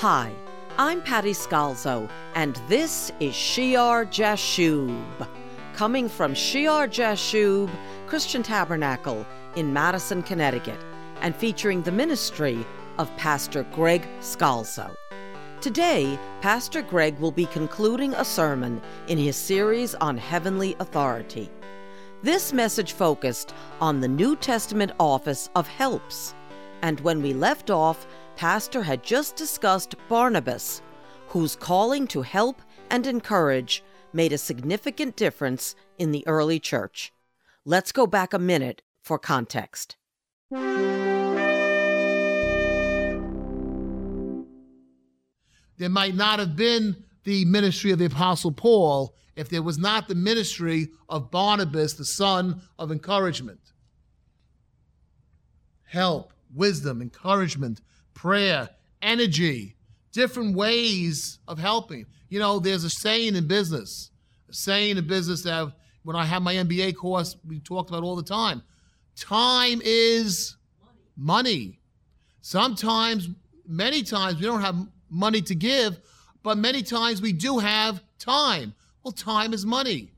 Hi, I'm Patty Scalzo, and this is Shear Jashub, coming from Shear Jashub Christian Tabernacle in Madison, Connecticut, and featuring the ministry of Pastor Greg Scalzo. Today, Pastor Greg will be concluding a sermon in his series on heavenly authority. This message focused on the New Testament office of helps, and when we left off, Pastor had just discussed Barnabas, whose calling to help and encourage made a significant difference in the early church. Let's go back a minute for context. There might not have been the ministry of the Apostle Paul if there was not the ministry of Barnabas, the son of encouragement. Help, wisdom, encouragement, prayer, energy, different ways of helping. You know, there's a saying in business, a saying in business that when I have my MBA course, we talked about all the time. Time is money. Sometimes, many times, we don't have money to give, but many times we do have time. Well, time is money.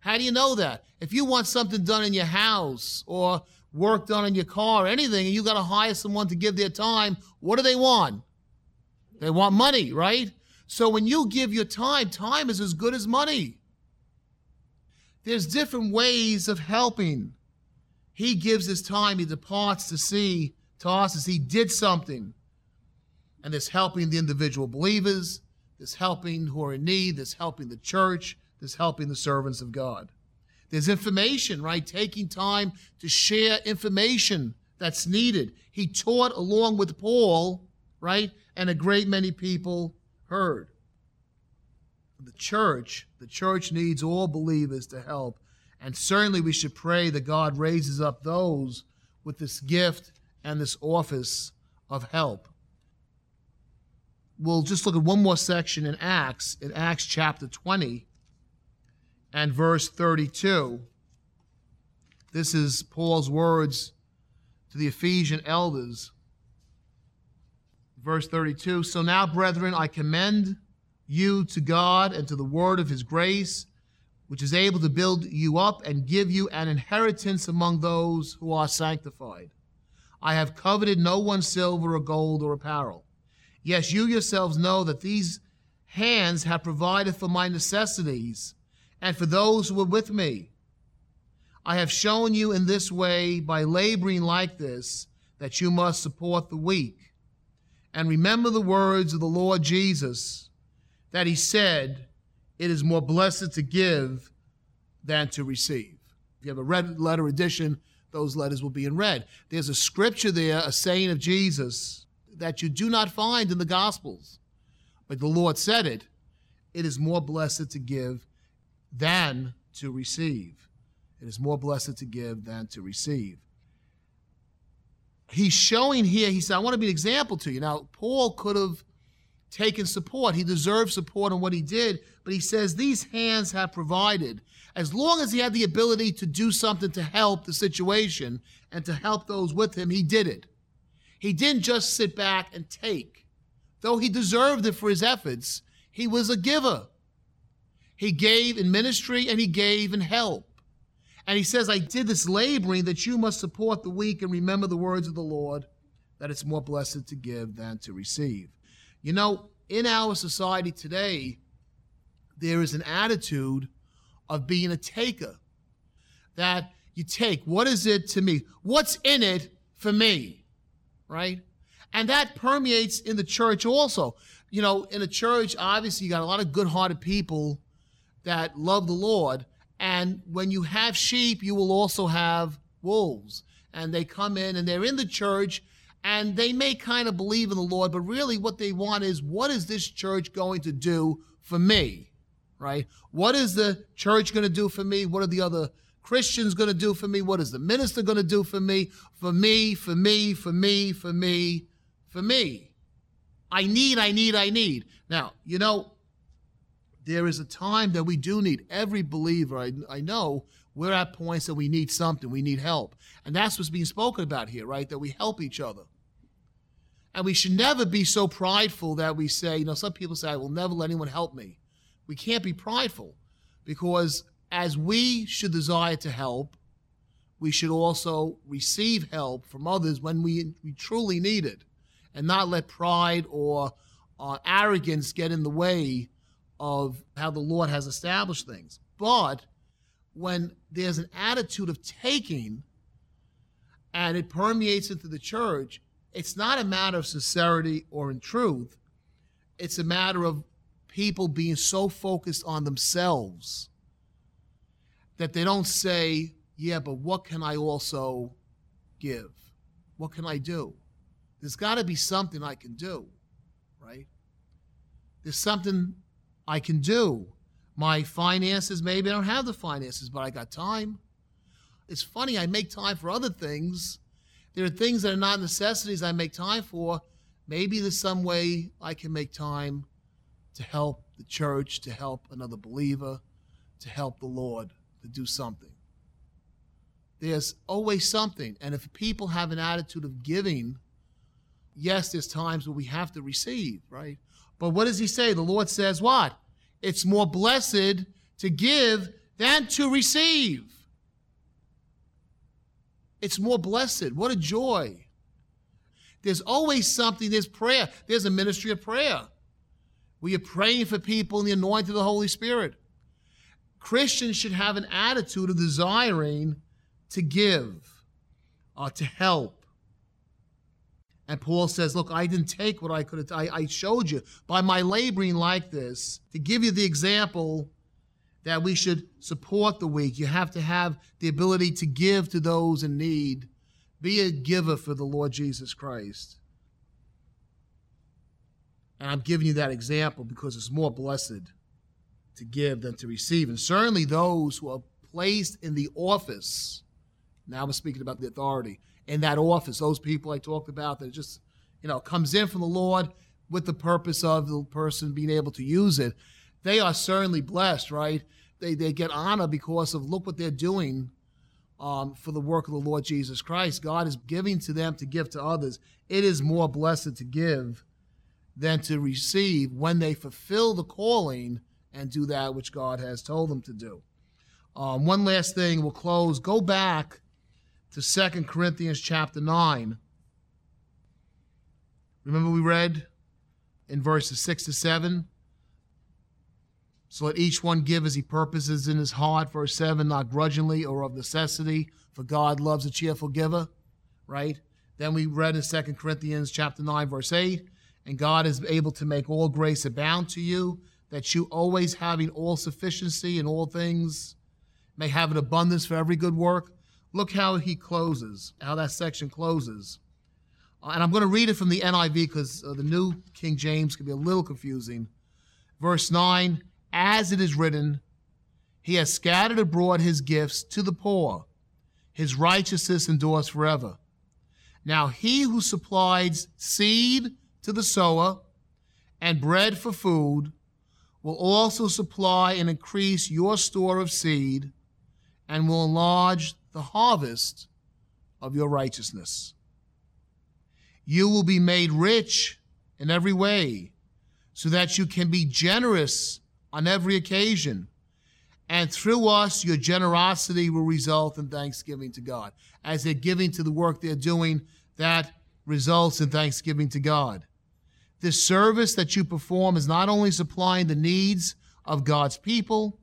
How do you know that? If you want something done in your house or work done in your car or anything, and you got to hire someone to give their time, what do they want? They want money, right? So when you give your time, time is as good as money. There's different ways of helping. He gives his time, he departs to see Tarsus. He did something and there's helping the individual believers, there's helping who are in need, there's helping the church, there's helping the servants of God. There's information, right? Taking time to share information that's needed. He taught along with Paul, right? And a great many people heard. The church, the church needs all believers to help. And certainly we should pray that God raises up those with this gift and this office of help we'll just look at one more section in Acts, in Acts chapter 20 and verse 32. This is Paul's words to the Ephesian elders. Verse 32 So now, brethren, I commend you to God and to the word of his grace, which is able to build you up and give you an inheritance among those who are sanctified. I have coveted no one's silver or gold or apparel. Yes, you yourselves know that these hands have provided for my necessities and for those who were with me. I have shown you in this way, by laboring like this, that you must support the weak. And remember the words of the Lord Jesus, that he said, It is more blessed to give than to receive. If you have a red letter edition, those letters will be in red. There's a scripture there, a saying of Jesus that you do not find in the Gospels. But the Lord said it it is more blessed to give than to receive. It is more blessed to give than to receive. He's showing here, he said, I want to be an example to you. Now, Paul could have taken support. He deserved support on what he did, but he says these hands have provided. As long as he had the ability to do something to help the situation and to help those with him, he did it. He didn't just sit back and take. Though he deserved it for his efforts, he was a giver. He gave in ministry and he gave in help. And he says, I did this laboring that you must support the weak and remember the words of the Lord, that it's more blessed to give than to receive. You know, in our society today, there is an attitude of being a taker. That you take, what is it to me? What's in it for me? right? And that permeates in the church also. You know, in a church, obviously, you got a lot of good hearted people that love the Lord. And when you have sheep, you will also have wolves. And they come in and they're in the church and they may kind of believe in the Lord, but really what they want is what is this church going to do for me? Right? What is the church going to do for me? What are the other Christian's going to do for me? What is the minister going to do for me? For me, for me, for me, for me, for me. I need, I need, I need. Now, you know, there is a time that we do need. Every believer, I, I know, we're at points that we need something, we need help. And that's what's being spoken about here, right? That we help each other. And we should never be so prideful that we say, you know, some people say, I will never let anyone help me. We can't be prideful because as we should desire to help, we should also receive help from others when we, we truly need it and not let pride or uh, arrogance get in the way of how the Lord has established things. But when there's an attitude of taking and it permeates into the church, it's not a matter of sincerity or in truth. It's a matter of people being so focused on themselves that they don't say, yeah, but what can I also give? What can I do? There's got to be something I can do, right? There's something I can do. My finances, maybe I don't have the finances, but I got time. It's funny, I make time for other things. There are things that are not necessities I make time for. Maybe there's some way I can make time to help the church, to help another believer, to help the Lord, to do something. There's always something. And if people have an attitude of giving, yes, there's times where we have to receive, right? But what does he say? The Lord says what? It's more blessed to give than to receive. It's more blessed. What a joy. There's always something, there's prayer. There's a ministry of prayer. We are praying for people in the anointing of the Holy Spirit. Christians should have an attitude of desiring to give, uh, to help. And Paul says, Look, I didn't take what I could have, I, I showed you by my laboring like this to give you the example that we should support the weak. You have to have the ability to give to those in need. Be a giver for the Lord Jesus Christ. And I'm giving you that example because it's more blessed to give than to receive. And certainly those who are placed in the office, now I'm speaking about the authority, in that office, those people I talked about that just, you know, comes in from the Lord with the purpose of the person being able to use it they are certainly blessed, right? They, they get honor because of look what they're doing um, for the work of the Lord Jesus Christ. God is giving to them to give to others. It is more blessed to give than to receive when they fulfill the calling and do that which God has told them to do. Um, one last thing, we'll close. Go back to Second Corinthians chapter 9. Remember, we read in verses 6 to 7 so let each one give as he purposes in his heart, verse 7, not grudgingly or of necessity, for God loves a cheerful giver, right? Then we read in 2 Corinthians chapter 9, verse 8, and God is able to make all grace abound to you, that you always having all sufficiency in all things may have an abundance for every good work. Look how he closes, how that section closes. Uh, and I'm going to read it from the NIV because uh, the New King James can be a little confusing. Verse 9, as it is written, He has scattered abroad His gifts to the poor, His righteousness endures forever. Now he who supplies seed to the sower and bread for food will also supply and increase your store of seed and will enlarge the harvest of your righteousness. You will be made rich in every way so that you can be generous on every occasion. And through us, your generosity will result in thanksgiving to God. As they're giving to the work they're doing, that results in thanksgiving to God. This service that you perform is not only supplying the needs of God's people,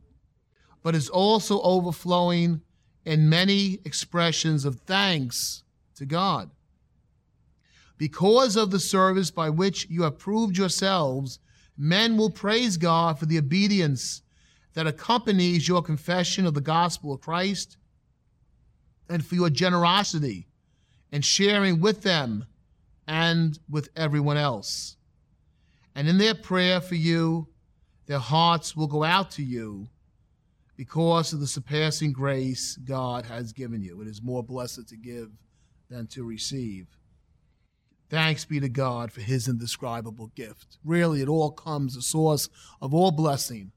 but is also overflowing in many expressions of thanks to God. Because of the service by which you have proved yourselves men will praise God for the obedience that accompanies your confession of the gospel of Christ and for your generosity and sharing with them and with everyone else. And in their prayer for you, their hearts will go out to you because of the surpassing grace God has given you. It is more blessed to give than to receive. Thanks be to God for his indescribable gift. Really, it all comes the source of all blessing,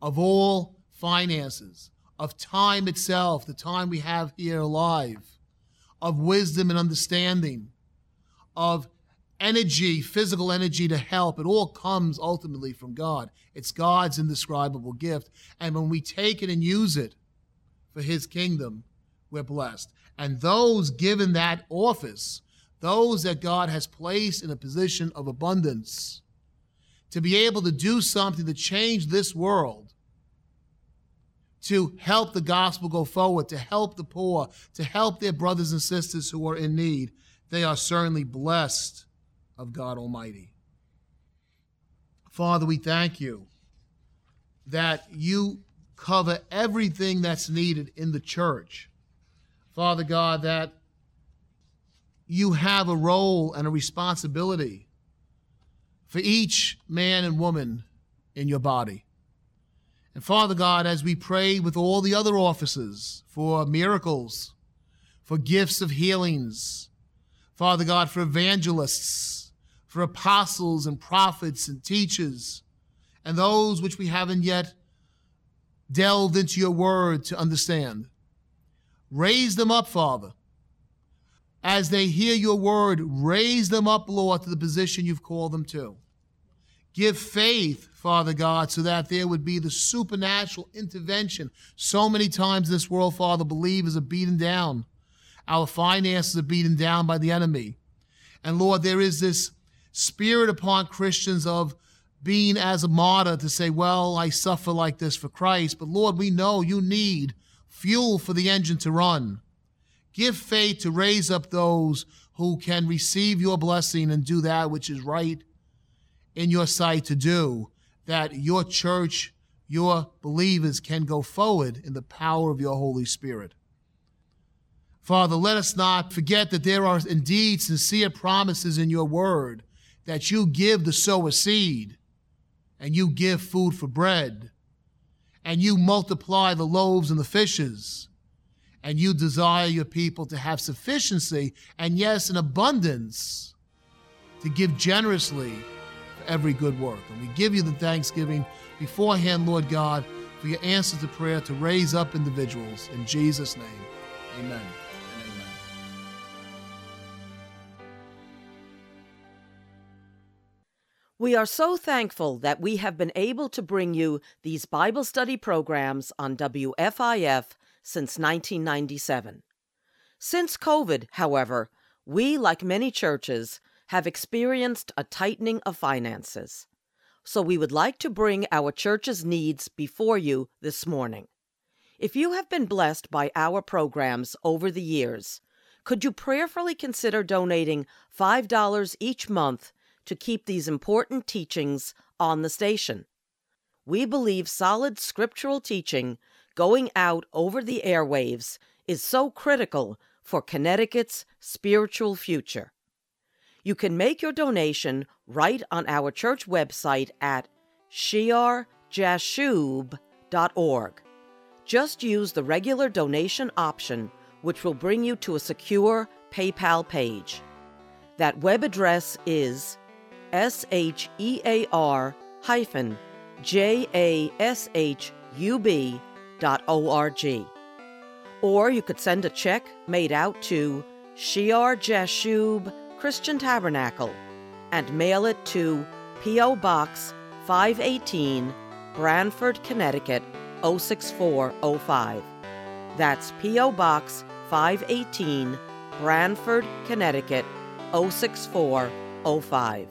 of all finances, of time itself, the time we have here alive, of wisdom and understanding, of energy, physical energy to help. It all comes ultimately from God. It's God's indescribable gift. And when we take it and use it for His kingdom, we're blessed. And those given that office, those that God has placed in a position of abundance, to be able to do something to change this world, to help the gospel go forward, to help the poor, to help their brothers and sisters who are in need, they are certainly blessed of God Almighty. Father, we thank you that you cover everything that's needed in the church. Father God, that you have a role and a responsibility for each man and woman in your body. And Father God, as we pray with all the other offices for miracles, for gifts of healings, Father God, for evangelists, for apostles and prophets and teachers, and those which we haven't yet delved into your word to understand. Raise them up, Father. As they hear your word, raise them up, Lord, to the position you've called them to. Give faith, Father God, so that there would be the supernatural intervention. So many times this world, Father, believers are beaten down. Our finances are beaten down by the enemy. And Lord, there is this spirit upon Christians of being as a martyr to say, well, I suffer like this for Christ. But Lord, we know you need fuel for the engine to run. Give faith to raise up those who can receive your blessing and do that which is right in your sight to do, that your church, your believers can go forward in the power of your Holy Spirit. Father, let us not forget that there are indeed sincere promises in your word that you give the sower seed and you give food for bread and you multiply the loaves and the fishes and you desire your people to have sufficiency and yes, an abundance to give generously for every good work. And we give you the thanksgiving beforehand, Lord God, for your answer to prayer to raise up individuals. In Jesus' name, amen. We are so thankful that we have been able to bring you these Bible study programs on WFIF since 1997. Since COVID, however, we, like many churches, have experienced a tightening of finances. So we would like to bring our church's needs before you this morning. If you have been blessed by our programs over the years, could you prayerfully consider donating $5 each month to keep these important teachings on the station. We believe solid scriptural teaching going out over the airwaves is so critical for Connecticut's spiritual future. You can make your donation right on our church website at shearjashub.org. Just use the regular donation option, which will bring you to a secure PayPal page. That web address is S H E A R hyphen J A S H U B dot O R G. Or you could send a check made out to Shear Jashub Christian Tabernacle and mail it to P.O. Box 518, Branford, Connecticut 06405. That's P.O. Box 518, Branford, Connecticut 06405.